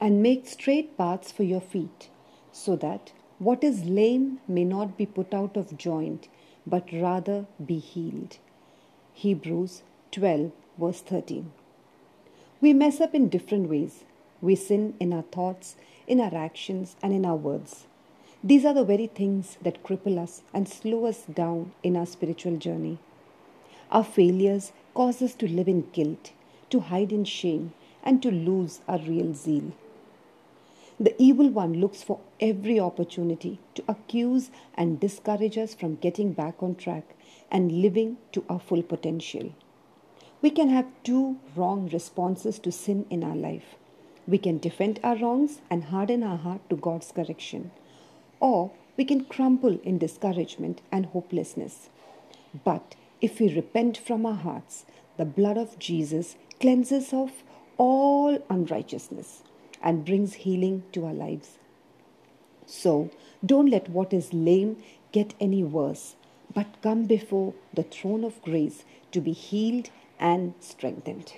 and make straight paths for your feet, so that what is lame may not be put out of joint, but rather be healed. Hebrews 12, verse 13. We mess up in different ways. We sin in our thoughts, in our actions, and in our words. These are the very things that cripple us and slow us down in our spiritual journey. Our failures cause us to live in guilt, to hide in shame, and to lose our real zeal. The evil one looks for every opportunity to accuse and discourage us from getting back on track and living to our full potential. We can have two wrong responses to sin in our life. We can defend our wrongs and harden our heart to God's correction, or we can crumble in discouragement and hopelessness. But if we repent from our hearts, the blood of Jesus cleanses off all unrighteousness and brings healing to our lives. So, don't let what is lame get any worse, but come before the throne of grace to be healed and strengthened.